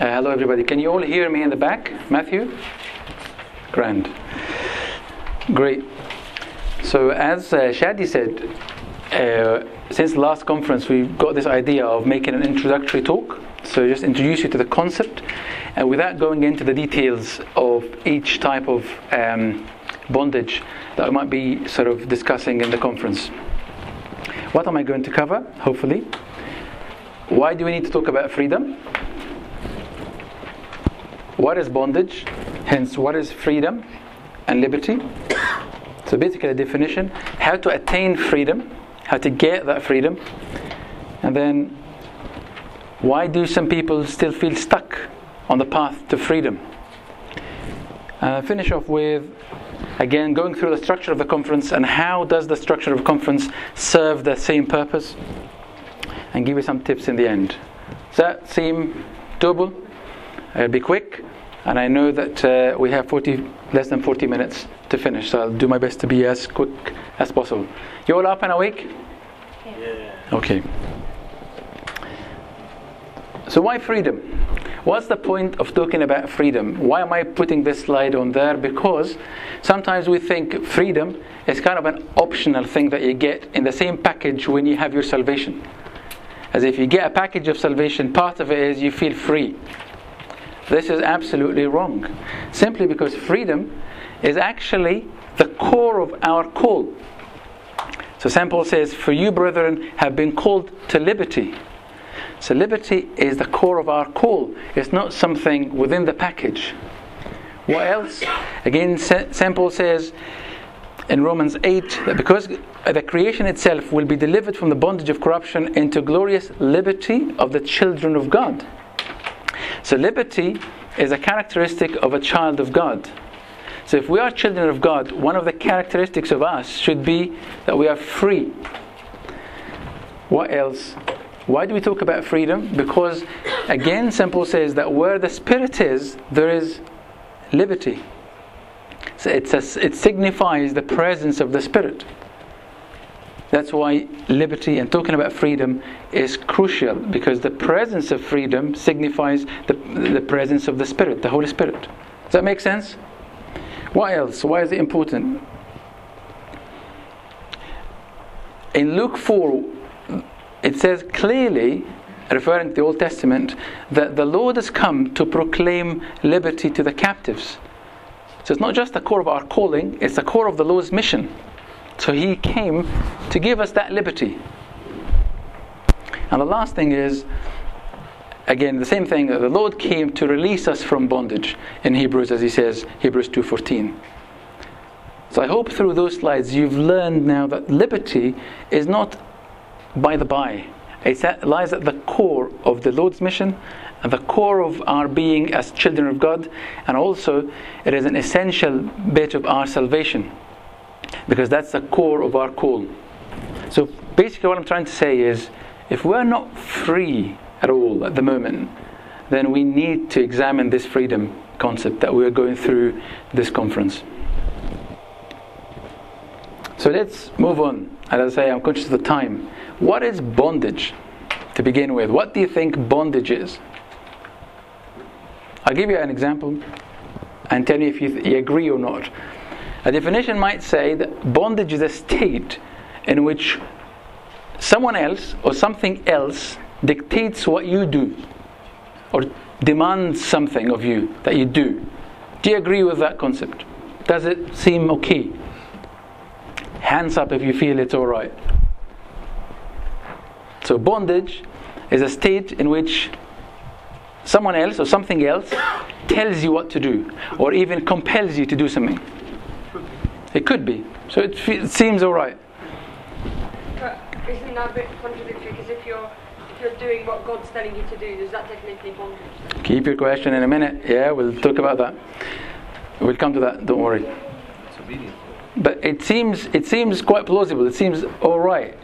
Uh, hello, everybody. Can you all hear me in the back? Matthew? Grand. Great. So, as uh, Shadi said, uh, since the last conference, we've got this idea of making an introductory talk. So, just introduce you to the concept, and without going into the details of each type of um, bondage that we might be sort of discussing in the conference. What am I going to cover? Hopefully. Why do we need to talk about freedom? What is bondage? Hence, what is freedom and liberty? So, basically, a definition how to attain freedom, how to get that freedom, and then why do some people still feel stuck on the path to freedom? Uh, finish off with again going through the structure of the conference and how does the structure of conference serve the same purpose, and give you some tips in the end. Does that seem doable? It'll be quick and I know that uh, we have 40, less than 40 minutes to finish, so I'll do my best to be as quick as possible. You all up and awake? Yeah. Okay. So, why freedom? What's the point of talking about freedom? Why am I putting this slide on there? Because sometimes we think freedom is kind of an optional thing that you get in the same package when you have your salvation. As if you get a package of salvation, part of it is you feel free. This is absolutely wrong. Simply because freedom is actually the core of our call. So St. Paul says, For you, brethren, have been called to liberty. So liberty is the core of our call. It's not something within the package. What else? Again, St. Paul says in Romans 8 that because the creation itself will be delivered from the bondage of corruption into glorious liberty of the children of God. So, liberty is a characteristic of a child of God. So, if we are children of God, one of the characteristics of us should be that we are free. What else? Why do we talk about freedom? Because, again, St. Paul says that where the Spirit is, there is liberty. So a, it signifies the presence of the Spirit. That's why liberty and talking about freedom is crucial because the presence of freedom signifies the, the presence of the Spirit, the Holy Spirit. Does that make sense? Why else? Why is it important? In Luke 4, it says clearly, referring to the Old Testament, that the Lord has come to proclaim liberty to the captives. So it's not just the core of our calling, it's the core of the Lord's mission. So he came to give us that liberty. And the last thing is, again, the same thing. The Lord came to release us from bondage in Hebrews, as He says, Hebrews two fourteen. So I hope through those slides you've learned now that liberty is not by the by. It lies at the core of the Lord's mission, at the core of our being as children of God, and also it is an essential bit of our salvation because that's the core of our call. So basically, what I'm trying to say is if we're not free at all at the moment, then we need to examine this freedom concept that we're going through this conference. So let's move on. As I say, I'm conscious of the time. What is bondage to begin with? What do you think bondage is? I'll give you an example and tell you if you, th- you agree or not. A definition might say that bondage is a state in which someone else or something else dictates what you do or demands something of you that you do. Do you agree with that concept? Does it seem okay? Hands up if you feel it's alright. So, bondage is a state in which someone else or something else tells you what to do or even compels you to do something. It could be. So it, it seems all right. But isn't that a bit contradictory? Because if you're if you're doing what God's telling you to do, does that technically bondage? Keep your question in a minute. Yeah, we'll talk about that. We'll come to that. Don't worry. But it seems it seems quite plausible. It seems all right.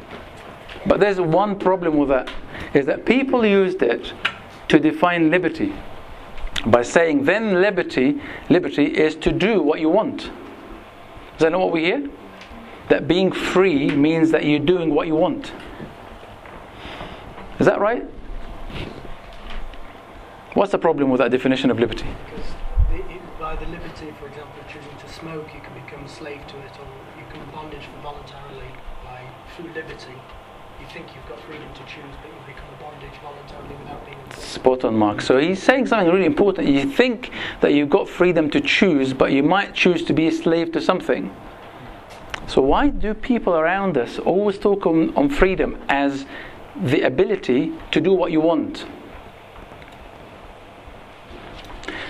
But there's one problem with that is that people used it to define liberty by saying then liberty liberty is to do what you want. Is that not what we hear? That being free means that you're doing what you want. Is that right? What's the problem with that definition of liberty? Because the, by the liberty, for example, choosing to smoke, you can become a slave to it, or you can bondage voluntarily by through liberty. You think you've got freedom to choose, but voluntarily without being. Spot on, Mark. So he's saying something really important. You think that you've got freedom to choose, but you might choose to be a slave to something. So why do people around us always talk on, on freedom as the ability to do what you want?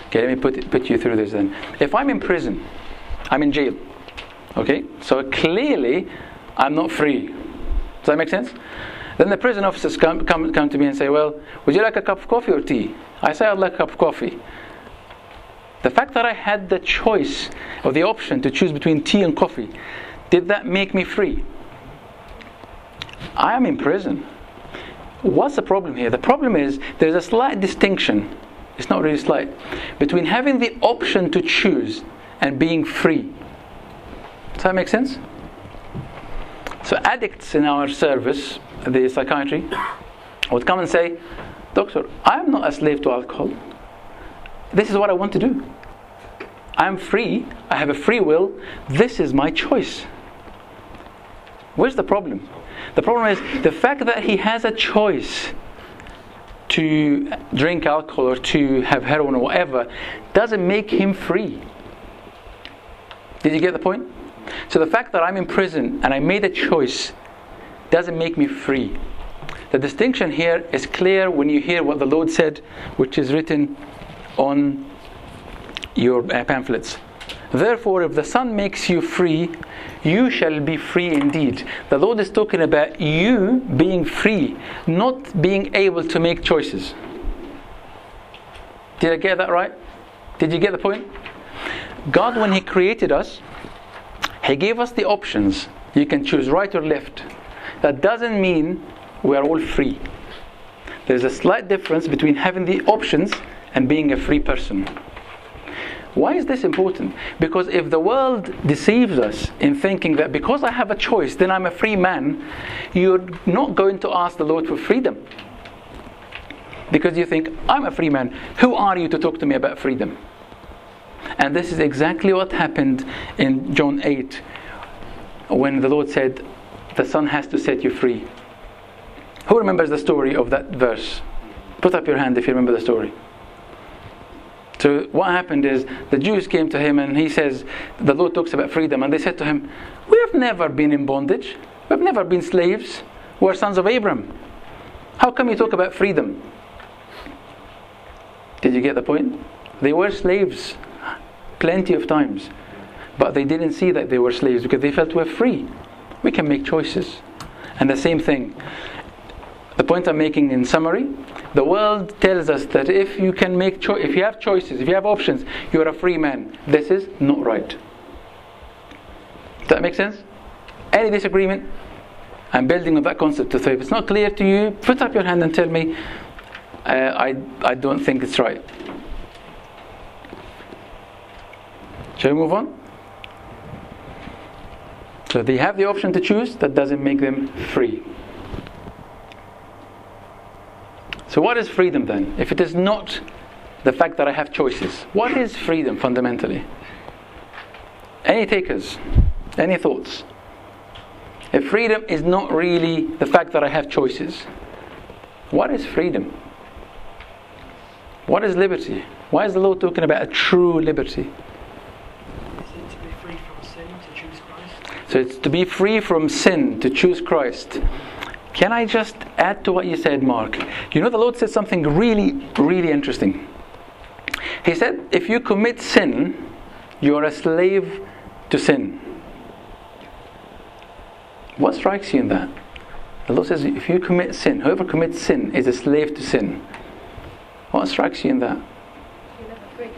Okay, let me put, put you through this then. If I'm in prison, I'm in jail. Okay, so clearly I'm not free. Does that make sense? Then the prison officers come, come, come to me and say, Well, would you like a cup of coffee or tea? I say, I'd like a cup of coffee. The fact that I had the choice or the option to choose between tea and coffee, did that make me free? I am in prison. What's the problem here? The problem is there's a slight distinction it's not really slight, between having the option to choose and being free. Does that make sense? So, addicts in our service, the psychiatry, would come and say, Doctor, I'm not a slave to alcohol. This is what I want to do. I'm free, I have a free will, this is my choice. Where's the problem? The problem is the fact that he has a choice to drink alcohol or to have heroin or whatever doesn't make him free. Did you get the point? So the fact that I'm in prison and I made a choice doesn't make me free. The distinction here is clear when you hear what the Lord said, which is written on your uh, pamphlets. Therefore, if the Son makes you free, you shall be free indeed. The Lord is talking about you being free, not being able to make choices. Did I get that right? Did you get the point? God, when He created us, He gave us the options. You can choose right or left. That doesn't mean we are all free. There's a slight difference between having the options and being a free person. Why is this important? Because if the world deceives us in thinking that because I have a choice, then I'm a free man, you're not going to ask the Lord for freedom. Because you think, I'm a free man. Who are you to talk to me about freedom? And this is exactly what happened in John 8 when the Lord said, The Son has to set you free. Who remembers the story of that verse? Put up your hand if you remember the story. So what happened is the Jews came to him and he says, the Lord talks about freedom, and they said to him, We have never been in bondage. We've never been slaves. We're sons of Abram. How come you talk about freedom? Did you get the point? They were slaves plenty of times. But they didn't see that they were slaves because they felt we're free. We can make choices. And the same thing. The point I'm making in summary the world tells us that if you can make cho- if you have choices, if you have options, you're a free man. This is not right. Does that make sense? Any disagreement? I'm building on that concept to say if it's not clear to you, put up your hand and tell me uh, I, I don't think it's right. Shall we move on? So they have the option to choose, that doesn't make them free. So, what is freedom then? If it is not the fact that I have choices, what is freedom fundamentally? Any takers? Any thoughts? If freedom is not really the fact that I have choices, what is freedom? What is liberty? Why is the Lord talking about a true liberty? So it's to be free from sin, to choose Christ. Can I just add to what you said, Mark? You know, the Lord said something really, really interesting. He said, if you commit sin, you are a slave to sin. What strikes you in that? The Lord says, if you commit sin, whoever commits sin is a slave to sin. What strikes you in that? You're never free.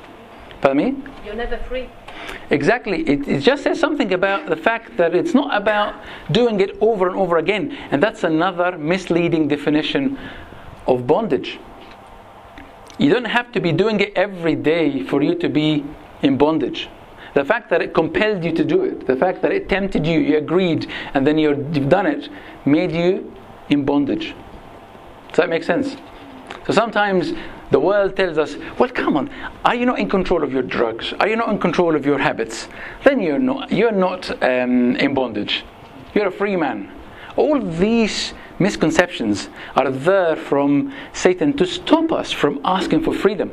Pardon me? You're never free. Exactly. It, it, just says something about the fact that it's not about doing it over and over again. And that's another misleading definition of bondage. You don't have to be doing it every day for you to be in bondage. The fact that it compelled you to do it, the fact that it tempted you, you agreed, and then you've done it, made you in bondage. Does that make sense? So sometimes The world tells us, well, come on, are you not in control of your drugs? Are you not in control of your habits? Then you're not, you're not um, in bondage. You're a free man. All these misconceptions are there from Satan to stop us from asking for freedom.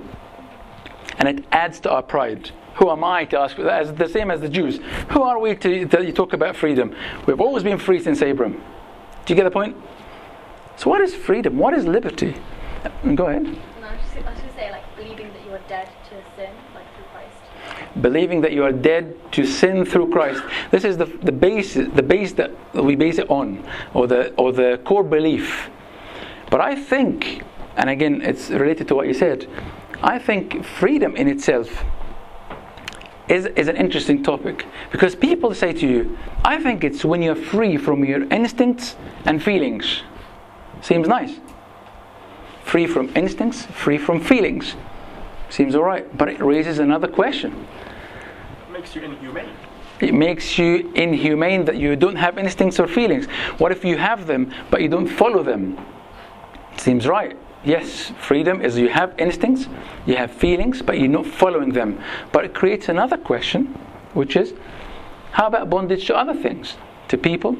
And it adds to our pride. Who am I to ask? As the same as the Jews. Who are we to, to talk about freedom? We've always been free since Abram. Do you get the point? So, what is freedom? What is liberty? Go ahead. Say, like, believing that you are dead to sin, like through Christ. Believing that you are dead to sin through Christ. This is the, the base, the base that we base it on, or the, or the core belief. But I think, and again, it's related to what you said, I think freedom in itself is, is an interesting topic because people say to you, I think it's when you're free from your instincts and feelings. Seems nice. Free from instincts, free from feelings. Seems alright, but it raises another question. It makes you inhumane. It makes you inhumane that you don't have instincts or feelings. What if you have them but you don't follow them? Seems right. Yes, freedom is you have instincts, you have feelings, but you're not following them. But it creates another question, which is how about bondage to other things? To people?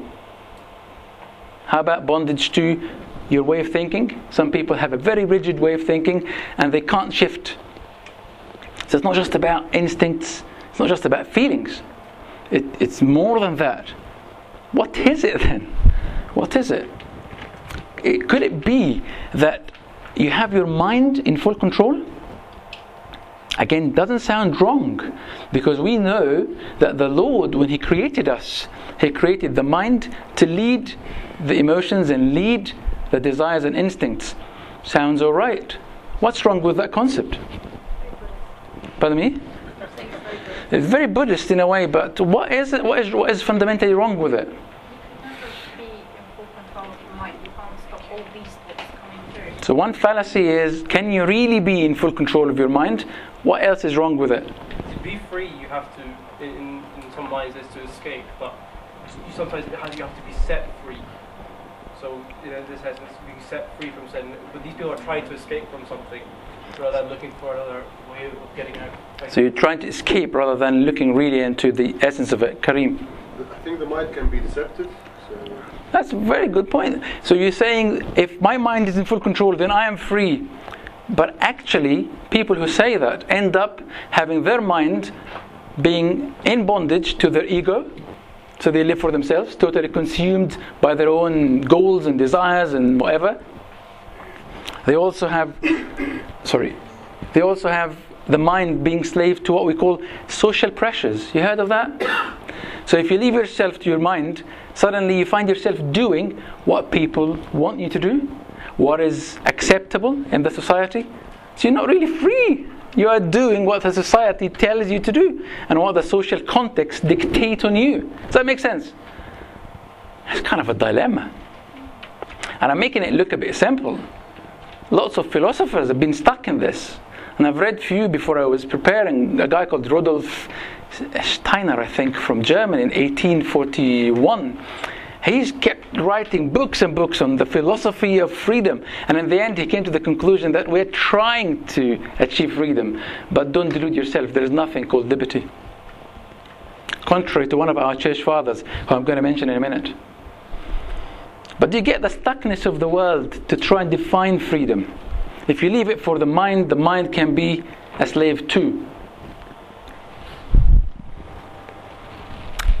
How about bondage to your way of thinking? Some people have a very rigid way of thinking and they can't shift. So it's not just about instincts, it's not just about feelings. It, it's more than that. What is it then? What is it? it? Could it be that you have your mind in full control? Again, doesn't sound wrong because we know that the Lord, when He created us, He created the mind to lead the emotions and lead the desires and instincts. Sounds alright. What's wrong with that concept? Pardon me? It's very Buddhist in a way, but what is it? What is, what is fundamentally wrong with it? All. So, one fallacy is can you really be in full control of your mind? What else is wrong with it? To be free, you have to, in, in some ways, is to escape, but you sometimes you have to be set free. So, you know, this has being set free from sin. But these people are trying to escape from something rather than looking for another way of getting out. So, you're trying to escape rather than looking really into the essence of it. Kareem. I think the mind can be deceptive. So That's a very good point. So you're saying if my mind is in full control, then I am free. But actually, people who say that end up having their mind being in bondage to their ego. So they live for themselves, totally consumed by their own goals and desires and whatever. They also have, sorry, they also have the mind being slave to what we call social pressures. You heard of that? So if you leave yourself to your mind, suddenly you find yourself doing what people want you to do, what is acceptable in the society. So you're not really free. You are doing what the society tells you to do and what the social context dictates on you. Does that make sense? It's kind of a dilemma. And I'm making it look a bit simple. Lots of philosophers have been stuck in this. And I've read few before I was preparing. A guy called Rudolf Steiner, I think, from Germany in 1841. He's kept writing books and books on the philosophy of freedom. And in the end, he came to the conclusion that we're trying to achieve freedom. But don't delude yourself, there is nothing called liberty. Contrary to one of our church fathers, who I'm going to mention in a minute. But you get the stuckness of the world to try and define freedom. If you leave it for the mind, the mind can be a slave too.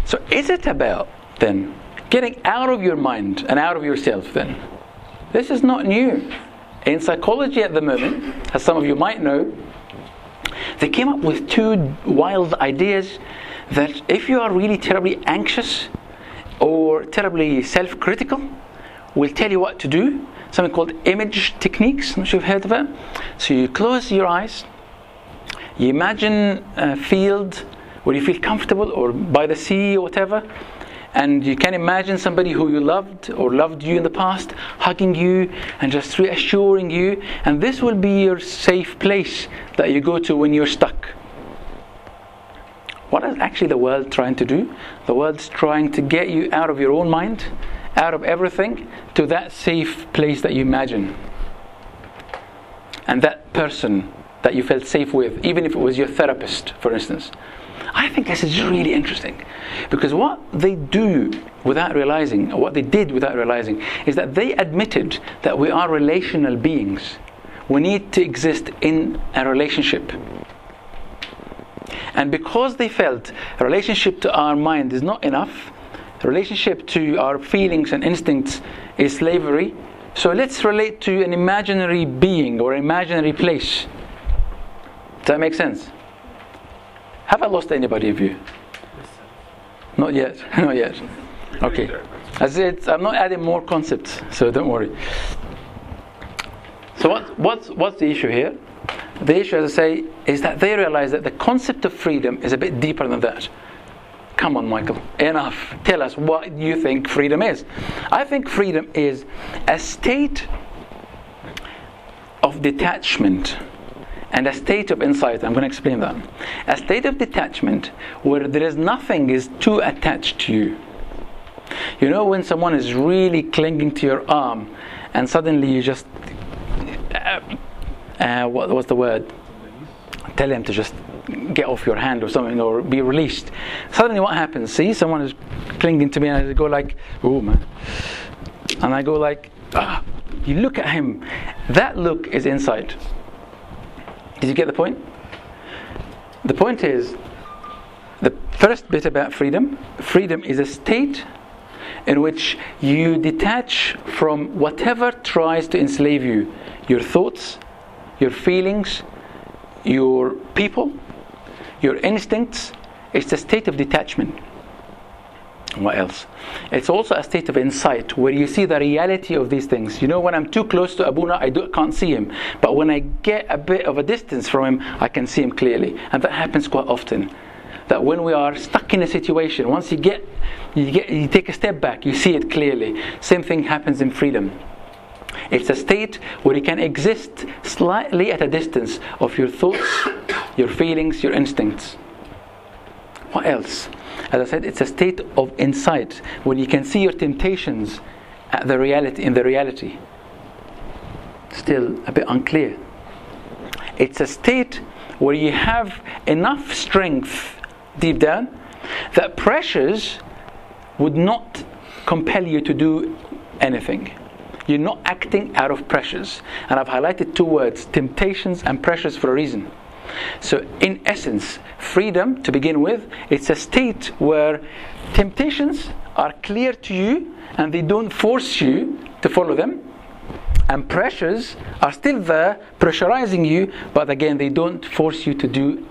So, is it about then getting out of your mind and out of yourself then? This is not new. In psychology at the moment, as some of you might know, they came up with two wild ideas that if you are really terribly anxious or terribly self critical, will tell you what to do. Something called image techniques. I'm not sure you've heard of it. So you close your eyes, you imagine a field where you feel comfortable or by the sea or whatever, and you can imagine somebody who you loved or loved you in the past hugging you and just reassuring you, and this will be your safe place that you go to when you're stuck. What is actually the world trying to do? The world's trying to get you out of your own mind, out of everything, to that safe place that you imagine. and that person that you felt safe with, even if it was your therapist, for instance. I think this is really interesting because what they do without realizing, or what they did without realizing, is that they admitted that we are relational beings. We need to exist in a relationship. And because they felt a relationship to our mind is not enough, a relationship to our feelings and instincts is slavery, so let's relate to an imaginary being or imaginary place. Does that make sense? Have I lost anybody of you? Not yet. not yet. Okay. As it, I'm not adding more concepts, so don't worry. So what, what's, what's the issue here? The issue, as I say, is that they realize that the concept of freedom is a bit deeper than that. Come on, Michael. Enough. Tell us what you think freedom is. I think freedom is a state of detachment and a state of insight. I'm going to explain that. A state of detachment where there is nothing is too attached to you. You know when someone is really clinging to your arm and suddenly you just uh, uh, what was the word? Tell them to just get off your hand or something or be released. Suddenly what happens? See, someone is clinging to me and I go like, oh man. And I go like, ah. You look at him. That look is inside. Did you get the point? The point is the first bit about freedom freedom is a state in which you detach from whatever tries to enslave you your thoughts, your feelings, your people, your instincts. It's a state of detachment. What else? It's also a state of insight where you see the reality of these things. You know, when I'm too close to Abuna, I do, can't see him. But when I get a bit of a distance from him, I can see him clearly. And that happens quite often. That when we are stuck in a situation, once you get, you get, you take a step back, you see it clearly. Same thing happens in freedom. It's a state where you can exist slightly at a distance of your thoughts, your feelings, your instincts. What else? As I said, it's a state of insight when you can see your temptations at the reality in the reality. Still a bit unclear. It's a state where you have enough strength deep down that pressures would not compel you to do anything. You're not acting out of pressures. And I've highlighted two words temptations and pressures for a reason. So, in essence, freedom, to begin with, it's a state where temptations are clear to you and they don't force you to follow them. And pressures are still there, pressurizing you, but again, they don't force you to do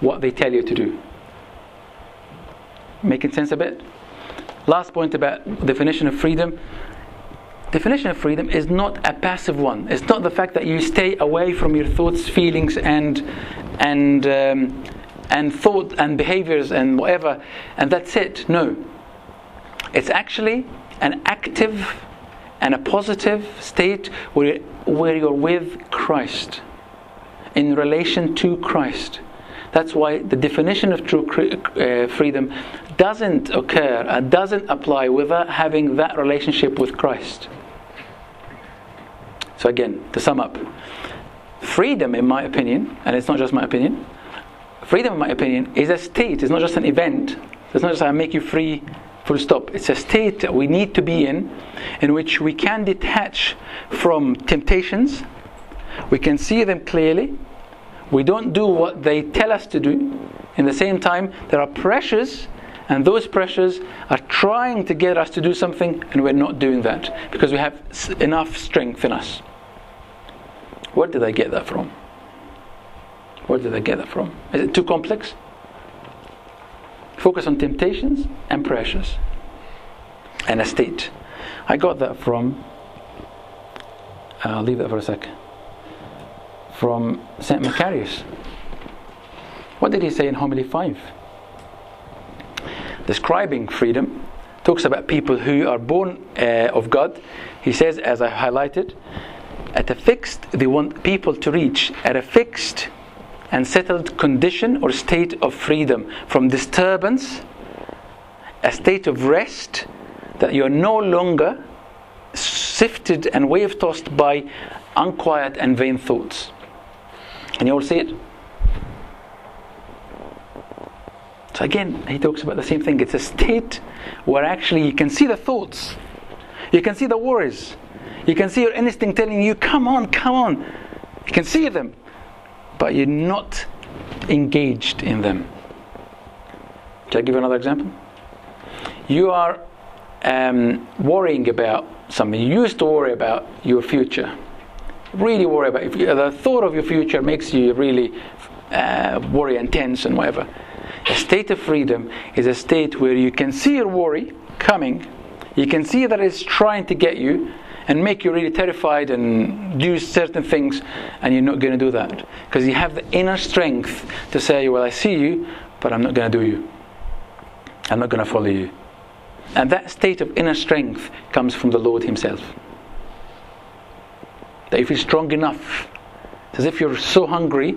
what they tell you to do. Making sense a bit? Last point about definition of freedom definition of freedom is not a passive one. It's not the fact that you stay away from your thoughts, feelings, and and um, and thought and behaviors and whatever, and that's it. No, it's actually an active and a positive state where where you're with Christ, in relation to Christ. That's why the definition of true uh, freedom doesn't occur and doesn't apply without having that relationship with Christ. So, again, to sum up, freedom, in my opinion, and it's not just my opinion, freedom, in my opinion, is a state, it's not just an event. It's not just I make you free, full stop. It's a state that we need to be in, in which we can detach from temptations, we can see them clearly, we don't do what they tell us to do. In the same time, there are pressures and those pressures are trying to get us to do something, and we're not doing that because we have enough strength in us. Where did I get that from? Where did I get that from? Is it too complex? Focus on temptations and pressures and a state. I got that from, I'll leave that for a sec, from St. Macarius. What did he say in Homily 5? Describing freedom, talks about people who are born uh, of God. He says, as I highlighted, at a fixed, they want people to reach at a fixed and settled condition or state of freedom from disturbance, a state of rest, that you're no longer sifted and wave tossed by unquiet and vain thoughts. And you all see it? So again, he talks about the same thing. It's a state where actually you can see the thoughts, you can see the worries, you can see your instinct telling you, come on, come on. You can see them, but you're not engaged in them. Shall I give you another example? You are um, worrying about something. You used to worry about your future. Really worry about the thought of your future makes you really uh, worry and tense and whatever. A state of freedom is a state where you can see your worry coming, you can see that it's trying to get you and make you really terrified and do certain things, and you're not going to do that. Because you have the inner strength to say, Well, I see you, but I'm not going to do you. I'm not going to follow you. And that state of inner strength comes from the Lord Himself. That if you feel strong enough. It's as if you're so hungry,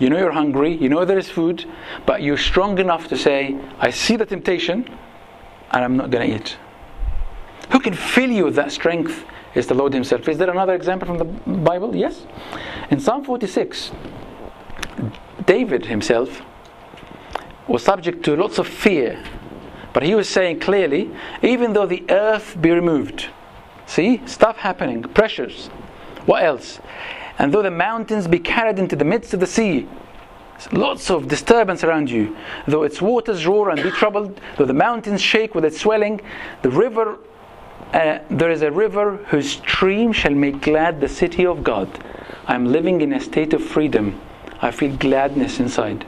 you know you're hungry, you know there is food, but you're strong enough to say, I see the temptation, and I'm not going to eat. Who can fill you with that strength is the Lord Himself. Is there another example from the Bible? Yes. In Psalm 46, David himself was subject to lots of fear but he was saying clearly, even though the earth be removed, see, stuff happening, pressures. What else? And though the mountains be carried into the midst of the sea, lots of disturbance around you. Though its waters roar and be troubled, though the mountains shake with its swelling, the river, uh, there is a river whose stream shall make glad the city of God. I am living in a state of freedom. I feel gladness inside.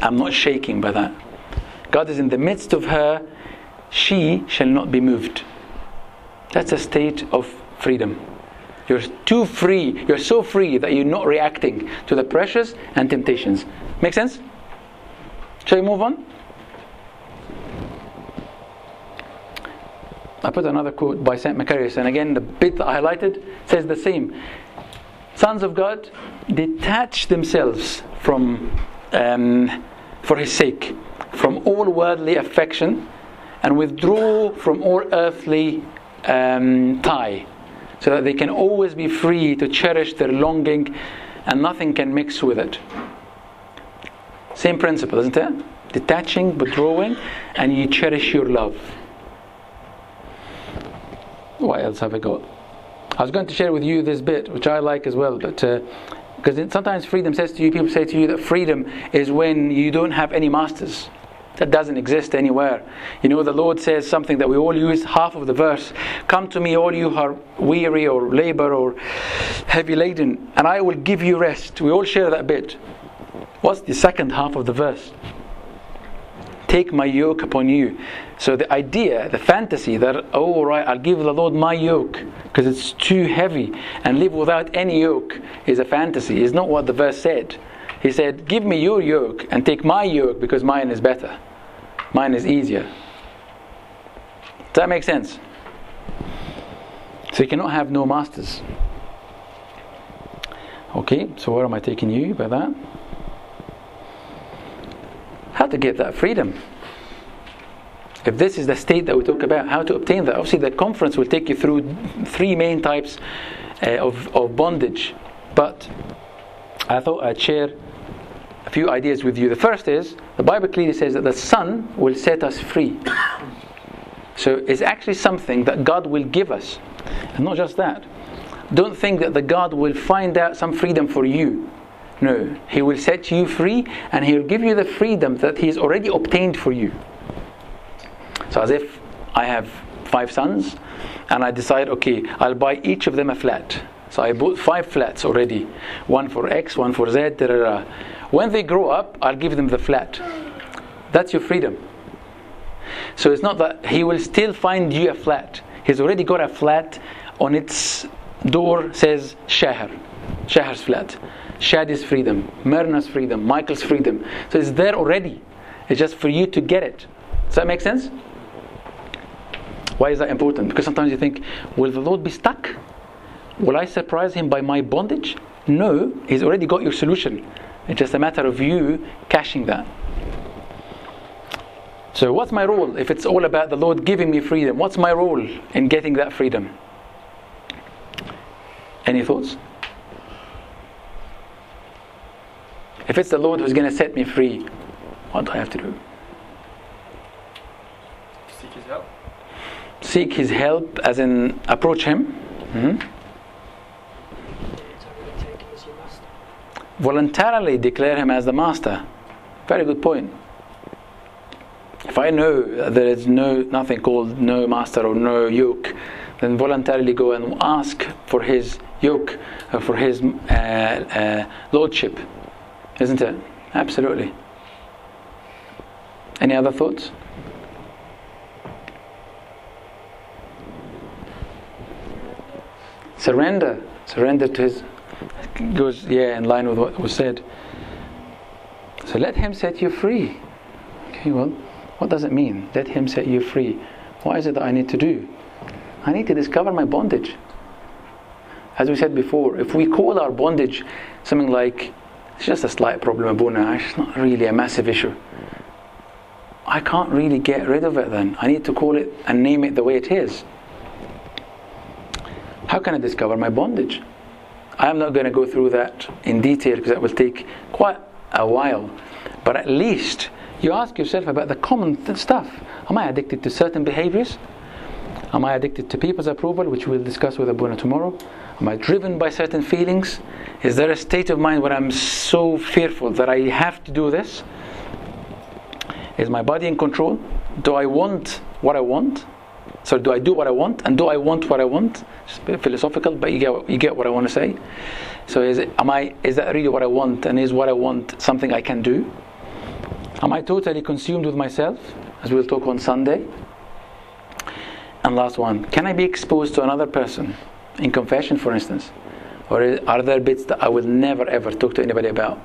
I'm not shaking by that. God is in the midst of her, she shall not be moved. That's a state of freedom. You're too free, you're so free that you're not reacting to the pressures and temptations. Make sense? Shall we move on? I put another quote by St. Macarius, and again, the bit that I highlighted says the same. Sons of God detach themselves from, um, for His sake, from all worldly affection and withdraw from all earthly um, tie so that they can always be free to cherish their longing and nothing can mix with it. Same principle, isn't it? Detaching, withdrawing, and you cherish your love. What else have I got? I was going to share with you this bit, which I like as well, but because uh, sometimes freedom says to you, people say to you that freedom is when you don't have any masters. That doesn't exist anywhere. You know, the Lord says something that we all use half of the verse Come to me, all you who are weary or labor or heavy laden, and I will give you rest. We all share that bit. What's the second half of the verse? Take my yoke upon you. So the idea, the fantasy that, oh, right, I'll give the Lord my yoke because it's too heavy and live without any yoke is a fantasy, is not what the verse said. He said, Give me your yoke and take my yoke because mine is better. Mine is easier. Does that make sense? So you cannot have no masters. Okay, so where am I taking you by that? How to get that freedom? If this is the state that we talk about, how to obtain that? Obviously, the conference will take you through three main types uh, of, of bondage. But I thought I'd share few ideas with you. The first is the Bible clearly says that the Son will set us free. So it's actually something that God will give us. And not just that. Don't think that the God will find out some freedom for you. No, He will set you free and He will give you the freedom that He has already obtained for you. So, as if I have five sons and I decide, okay, I'll buy each of them a flat. So I bought five flats already one for X, one for Z, da, da, da. When they grow up, I'll give them the flat. That's your freedom. So it's not that he will still find you a flat. He's already got a flat on its door says Shahar. Shahar's flat. Shadi's freedom, Myrna's freedom, Michael's freedom. So it's there already. It's just for you to get it. Does that make sense? Why is that important? Because sometimes you think, will the Lord be stuck? Will I surprise him by my bondage? No, he's already got your solution. It's just a matter of you cashing that. So, what's my role if it's all about the Lord giving me freedom? What's my role in getting that freedom? Any thoughts? If it's the Lord who's going to set me free, what do I have to do? Seek His help. Seek His help, as in approach Him. Mhm. Voluntarily take him as your master. Voluntarily declare him as the master. Very good point. If I know that there is no nothing called no master or no yoke, then voluntarily go and ask for his yoke, uh, for his uh, uh, lordship, isn't it? Absolutely. Any other thoughts? Surrender. Surrender to his goes yeah in line with what was said. So let him set you free. Okay, well, what does it mean? Let him set you free. What is it that I need to do? I need to discover my bondage. As we said before, if we call our bondage something like it's just a slight problem, Abuna, it's not really a massive issue. I can't really get rid of it then. I need to call it and name it the way it is. How can I discover my bondage? I'm not going to go through that in detail because that will take quite a while. But at least you ask yourself about the common th- stuff. Am I addicted to certain behaviors? Am I addicted to people's approval, which we'll discuss with Abuna tomorrow? Am I driven by certain feelings? Is there a state of mind where I'm so fearful that I have to do this? Is my body in control? Do I want what I want? So do I do what I want, and do I want what I want? It's a bit philosophical, but you get you get what I want to say. So is it, am I is that really what I want, and is what I want something I can do? Am I totally consumed with myself, as we'll talk on Sunday? And last one, can I be exposed to another person in confession, for instance, or are there bits that I will never ever talk to anybody about?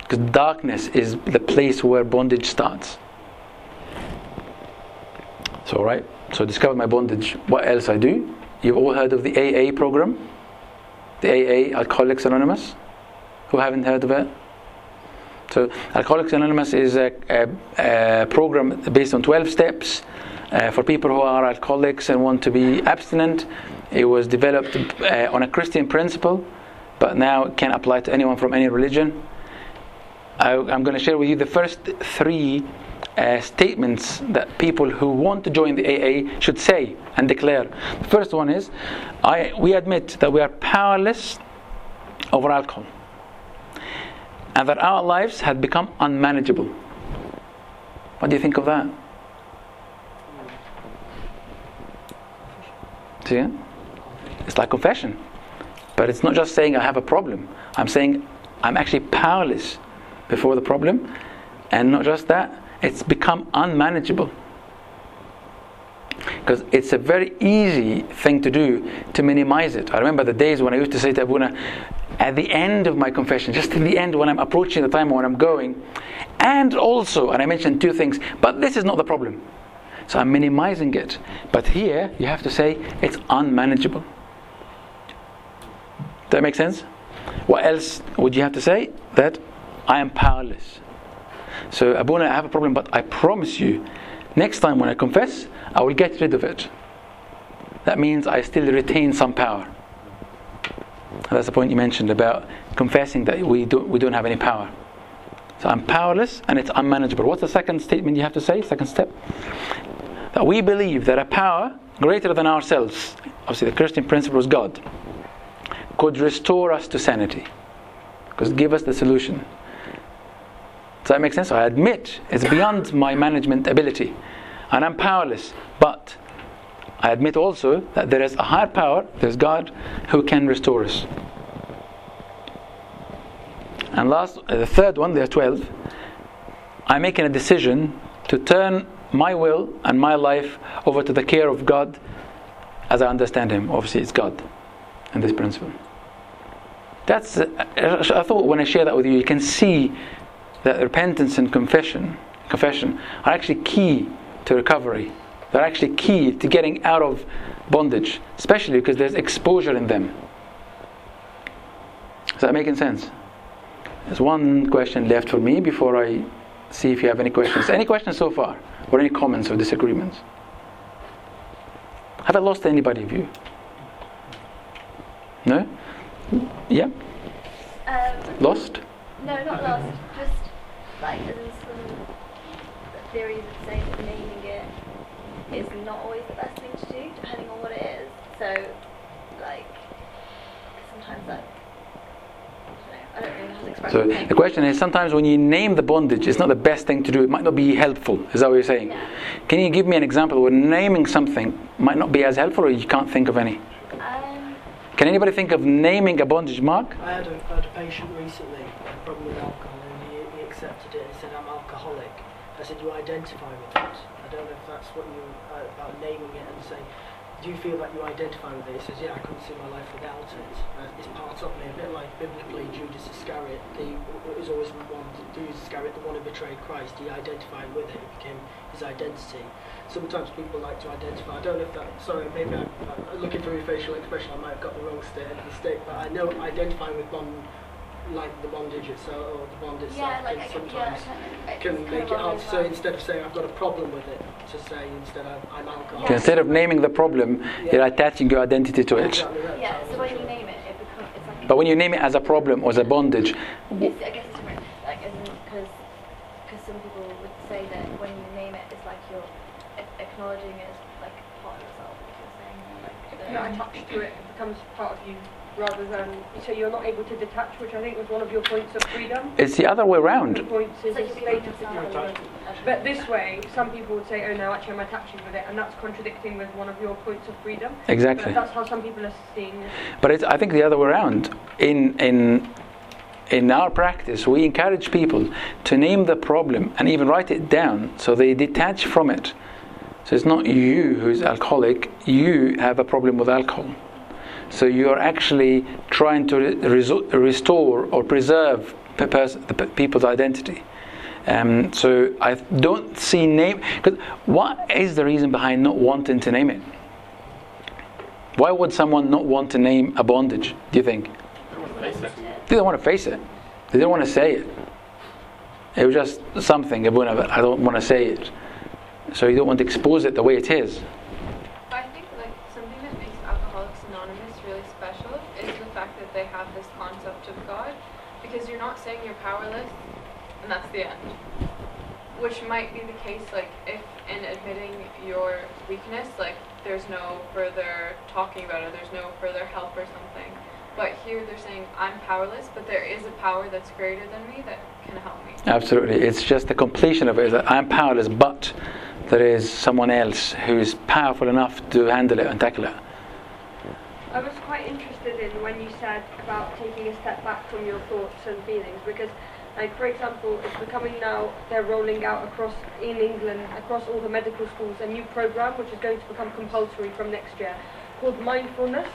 Because darkness is the place where bondage starts. So, right, so discover my bondage. What else I do? You've all heard of the AA program? The AA, Alcoholics Anonymous? Who haven't heard of it? So, Alcoholics Anonymous is a, a, a program based on 12 steps uh, for people who are alcoholics and want to be abstinent. It was developed uh, on a Christian principle, but now it can apply to anyone from any religion. I, I'm going to share with you the first three uh, statements that people who want to join the AA should say and declare. The first one is I, we admit that we are powerless over alcohol and that our lives had become unmanageable. What do you think of that? See? It's like confession. But it's not just saying I have a problem. I'm saying I'm actually powerless before the problem. And not just that, it's become unmanageable. Because it's a very easy thing to do to minimize it. I remember the days when I used to say to Abuna, at the end of my confession, just in the end when I'm approaching the time when I'm going, and also, and I mentioned two things, but this is not the problem. So I'm minimizing it. But here, you have to say it's unmanageable. Does that make sense? What else would you have to say? That I am powerless. So, Abuna, I have a problem, but I promise you, next time when I confess, I will get rid of it. That means I still retain some power. That's the point you mentioned about confessing that we don't, we don't have any power. So I'm powerless and it's unmanageable. What's the second statement you have to say? Second step? That we believe that a power greater than ourselves, obviously the Christian principle is God, could restore us to sanity. Because give us the solution. Does that make sense? I admit it's beyond my management ability and I'm powerless. But I admit also that there is a higher power, there's God, who can restore us. And last, uh, the third one, there are 12. I'm making a decision to turn my will and my life over to the care of God as I understand Him. Obviously, it's God and this principle. That's, uh, I thought when I share that with you, you can see that repentance and confession, confession are actually key to recovery. They're actually key to getting out of bondage, especially because there's exposure in them. Is that making sense? There's one question left for me before I see if you have any questions. Any questions so far? Or any comments or disagreements? Have I lost anybody of you? No? Yeah? Um, Lost? No, not lost. Just like there's some theories that say that naming it is not always the best thing to do, depending on what it is. So, like, sometimes like. I don't know, I don't really know how to express So it. the question is sometimes when you name the bondage, it's not the best thing to do. It might not be helpful. Is that what you're saying? Yeah. Can you give me an example where naming something might not be as helpful, or you can't think of any? Um, Can anybody think of naming a bondage, Mark? I had a, I had a patient recently who had a problem with alcohol and he, he accepted it and said, I'm alcoholic. I said, you identify with it. I don't know if that's what you, uh, about naming it and saying, do you feel that you identify with it? He says, yeah, I couldn't see my life without it. Uh, it's part of me, a bit like biblically Judas Iscariot, the, was always one, Judas Iscariot, the one who betrayed Christ. He identified with it, it became his identity. Sometimes people like to identify, I don't know if that, sorry, maybe I'm, I'm looking through your facial expression, I might have got the wrong st- end of the stick, but I know identifying with bond, like the bondage itself, or the bond itself, yeah, like can can, yeah, sometimes kind can make it along hard. those So instead of saying I've got a problem with it, to say instead of I'm alcoholic. Yeah. Instead of naming the problem, you're attaching your identity to it. Exactly right. Yeah, so when you name it, it becomes it's like. But when you name it as a problem or as a bondage, It's, I guess it's different. Like, because because some people would say that when you name it, it's like you're acknowledging it as like part of yourself. Like you're saying, like. You're not attached to it, it becomes part of you rather than so you're not able to detach, which I think was one of your points of freedom. it's the other way around. points is So a you state become of yourself. detachment. But this way, some people would say, "Oh no, actually, I'm attaching with it," and that's contradicting with one of your points of freedom. Exactly. But that's how some people are seeing it. But it's, I think the other way around. In in in our practice, we encourage people to name the problem and even write it down, so they detach from it. So it's not you who's alcoholic; you have a problem with alcohol. So you are actually trying to re- restore or preserve the, pers- the pe- people's identity. Um, so I don't see name. Because what is the reason behind not wanting to name it? Why would someone not want to name a bondage? Do you think? They don't want to face it. They don't want to say it. It was just something. I don't want to say it. So you don't want to expose it the way it is. I think like something that makes Alcoholics Anonymous really special is the fact that they have this concept of God, because you're not saying you're powerless, and that's the end. Which might be the case, like if in admitting your weakness, like there's no further talking about it, there's no further help or something. But here they're saying I'm powerless, but there is a power that's greater than me that can help me. Absolutely. It's just the completion of it. that I'm powerless, but there is someone else who is powerful enough to handle it and tackle it. I was quite interested in when you said about taking a step back from your thoughts and feelings because, like for example, it's becoming now they're rolling out across in England across all the medical schools a new program which is going to become compulsory from next year called mindfulness.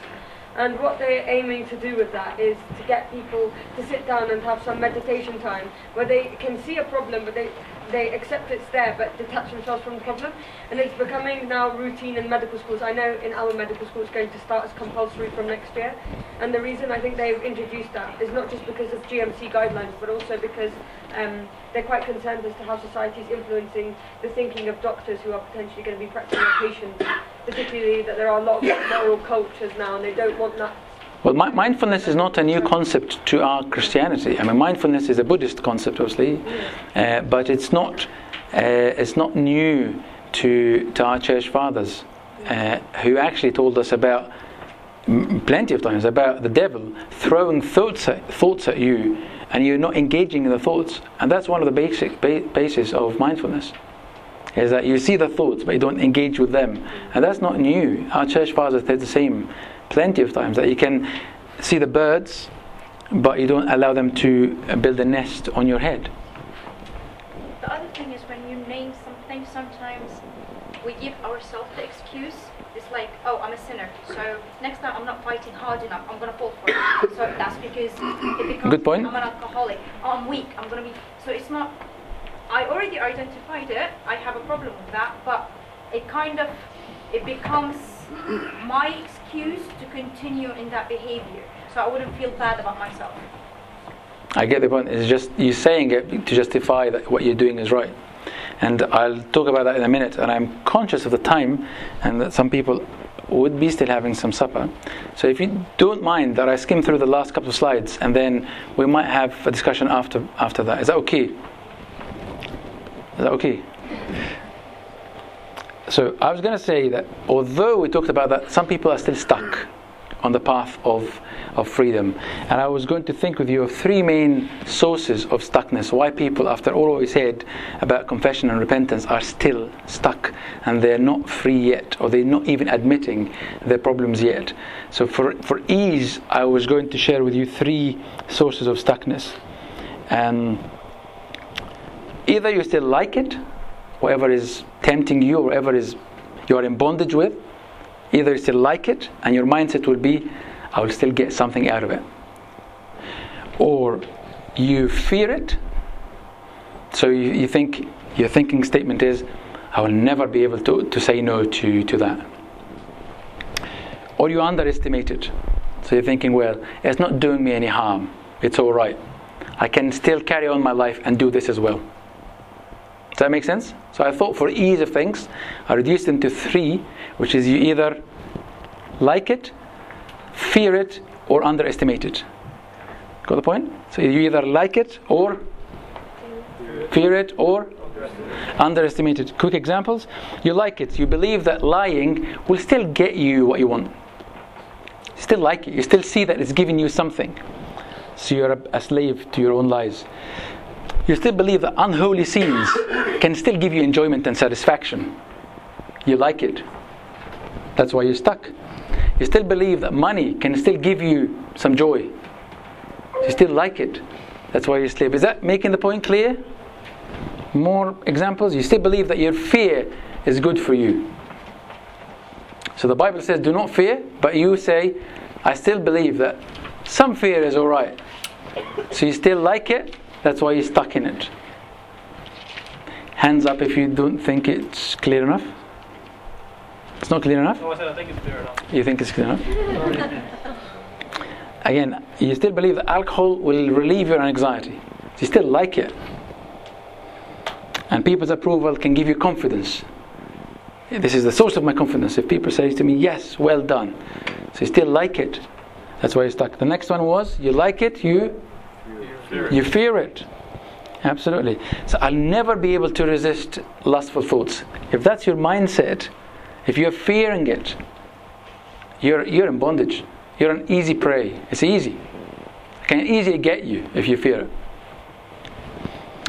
And what they're aiming to do with that is to get people to sit down and have some meditation time where they can see a problem but they they accept it's there but detach themselves from the problem. And it's becoming now routine in medical schools. I know in our medical school it's going to start as compulsory from next year. And the reason I think they've introduced that is not just because of GMC guidelines but also because um, they're quite concerned as to how society is influencing the thinking of doctors who are potentially going to be practicing patients. Particularly that there are a lot of moral cultures now and they don't want that Well, mi- mindfulness is not a new concept to our Christianity. I mean, mindfulness is a Buddhist concept, obviously, uh, but it's not. Uh, it's not new to to our church fathers, uh, who actually told us about m- plenty of times about the devil throwing thoughts at, thoughts at you, and you're not engaging in the thoughts, and that's one of the basic ba- basis of mindfulness. Is that you see the thoughts, but you don't engage with them, and that's not new. Our church fathers did the same plenty of times. That you can see the birds, but you don't allow them to build a nest on your head. The other thing is when you name something, sometimes we give ourselves the excuse. It's like, oh, I'm a sinner, so next time I'm not fighting hard enough, I'm gonna fall for it. So that's because it becomes Good point. I'm an alcoholic. Oh, I'm weak. I'm gonna be. So it's not. I already identified it. I have a problem with that, but it kind of it becomes my excuse to continue in that behavior. So I wouldn't feel bad about myself. I get the point. It's just you're saying it to justify that what you're doing is right. And I'll talk about that in a minute. And I'm conscious of the time, and that some people would be still having some supper. So if you don't mind that I skim through the last couple of slides and then we might have a discussion after after that. Is that okay? Is that okay? So I was going to say that although we talked about that, some people are still stuck on the path of, of freedom. And I was going to think with you of three main sources of stuckness, why people, after all we said about confession and repentance, are still stuck and they're not free yet, or they're not even admitting their problems yet. So, for, for ease, I was going to share with you three sources of stuckness. Um, either you still like it, whatever is tempting you, or whatever is you are in bondage with, Either you still like it and your mindset will be, I will still get something out of it. Or you fear it, so you, you think your thinking statement is, I will never be able to, to say no to, to that. Or you underestimate it. So you're thinking, well, it's not doing me any harm. It's all right. I can still carry on my life and do this as well. That make sense? So I thought for ease of things, I reduced them to three, which is you either like it, fear it, or underestimate it. Got the point? So you either like it or fear it or underestimate it. Quick examples. You like it. You believe that lying will still get you what you want. You still like it. You still see that it's giving you something. So you're a slave to your own lies you still believe that unholy scenes can still give you enjoyment and satisfaction. You like it. That's why you're stuck. You still believe that money can still give you some joy. You still like it. That's why you sleep. Is that making the point clear? More examples? You still believe that your fear is good for you. So the Bible says, do not fear, but you say, I still believe that some fear is alright. So you still like it, that's why you're stuck in it. Hands up if you don't think it's clear enough. It's not clear enough? No, I said I think it's clear enough. You think it's clear enough? Again, you still believe that alcohol will relieve your anxiety. You still like it. And people's approval can give you confidence. This is the source of my confidence. If people say to me, yes, well done. So you still like it. That's why you're stuck. The next one was, you like it, you you fear it. Absolutely. So I'll never be able to resist lustful thoughts. If that's your mindset, if you're fearing it, you're, you're in bondage. You're an easy prey. It's easy. It can easily get you if you fear it.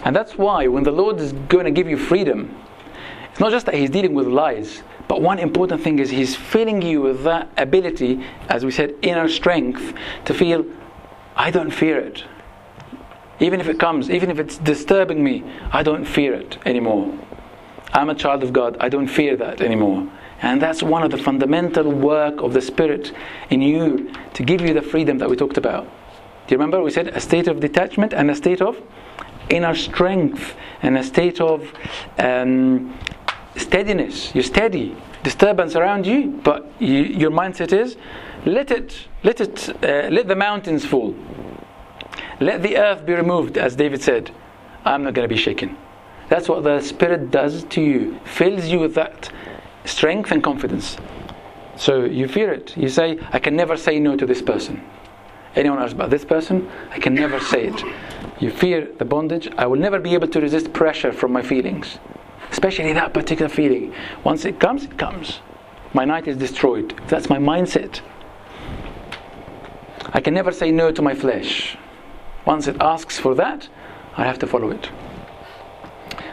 And that's why when the Lord is going to give you freedom, it's not just that He's dealing with lies, but one important thing is He's filling you with that ability, as we said, inner strength, to feel, I don't fear it. Even if it comes, even if it's disturbing me, I don't fear it anymore. I'm a child of God. I don't fear that anymore. And that's one of the fundamental work of the Spirit in you to give you the freedom that we talked about. Do you remember? We said a state of detachment and a state of inner strength and a state of um, steadiness. You're steady. Disturbance around you, but you, your mindset is let it, let it, uh, let the mountains fall. Let the earth be removed, as David said. I'm not going to be shaken. That's what the Spirit does to you, fills you with that strength and confidence. So you fear it. You say, I can never say no to this person. Anyone else about this person? I can never say it. You fear the bondage. I will never be able to resist pressure from my feelings, especially that particular feeling. Once it comes, it comes. My night is destroyed. That's my mindset. I can never say no to my flesh. Once it asks for that, I have to follow it.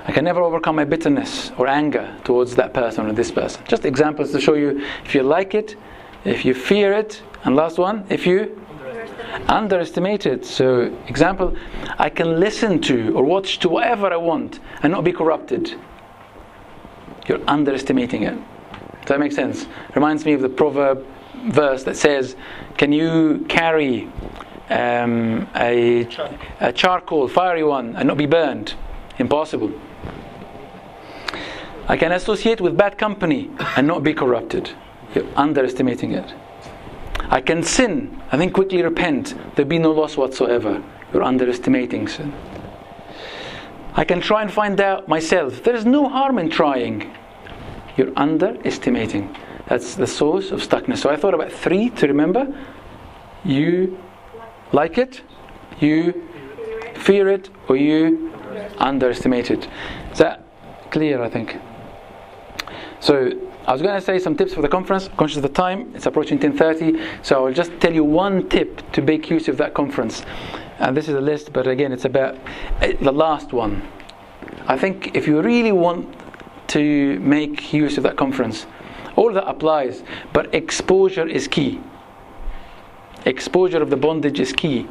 I can never overcome my bitterness or anger towards that person or this person. Just examples to show you if you like it, if you fear it, and last one, if you underestimate it. So, example, I can listen to or watch to whatever I want and not be corrupted. You're underestimating it. Does that make sense? Reminds me of the proverb verse that says, Can you carry um, a, a charcoal, fiery one, and not be burned. Impossible. I can associate with bad company and not be corrupted. You're underestimating it. I can sin and then quickly repent. There'll be no loss whatsoever. You're underestimating sin. I can try and find out myself. There is no harm in trying. You're underestimating. That's the source of stuckness. So I thought about three to remember. You like it, you fear it, or you underestimate it. Is that clear? I think. So I was going to say some tips for the conference. Conscious of the time, it's approaching 10:30, so I'll just tell you one tip to make use of that conference. And this is a list, but again, it's about eh, the last one. I think if you really want to make use of that conference, all that applies, but exposure is key. Exposure of the bondage is key,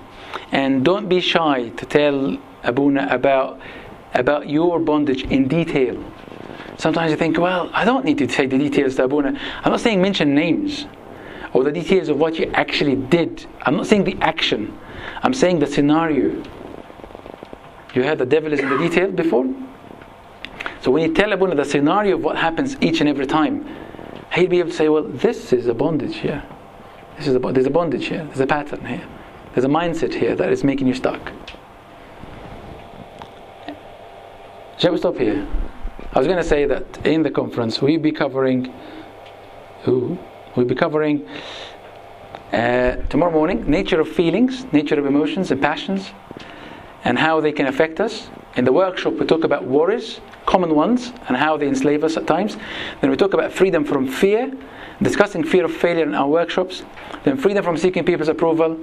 and don't be shy to tell Abuna about about your bondage in detail. Sometimes you think, well, I don't need to say the details to Abuna. I'm not saying mention names or the details of what you actually did. I'm not saying the action. I'm saying the scenario. You heard the devil is in the detail before? So when you tell Abuna the scenario of what happens each and every time, he'll be able to say, well, this is a bondage here. This is a, there's a bondage here. There's a pattern here. There's a mindset here that is making you stuck. Shall we stop here? I was going to say that in the conference we'll be covering. who? we'll be covering uh, tomorrow morning nature of feelings, nature of emotions and passions, and how they can affect us. In the workshop, we talk about worries, common ones, and how they enslave us at times. Then we talk about freedom from fear, discussing fear of failure in our workshops. Then freedom from seeking people's approval,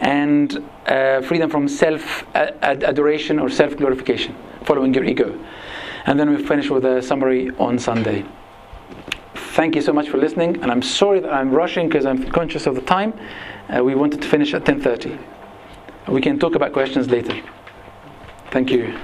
and uh, freedom from self adoration or self glorification, following your ego. And then we finish with a summary on Sunday. Thank you so much for listening, and I'm sorry that I'm rushing because I'm conscious of the time. Uh, we wanted to finish at 10:30. We can talk about questions later. Thank you.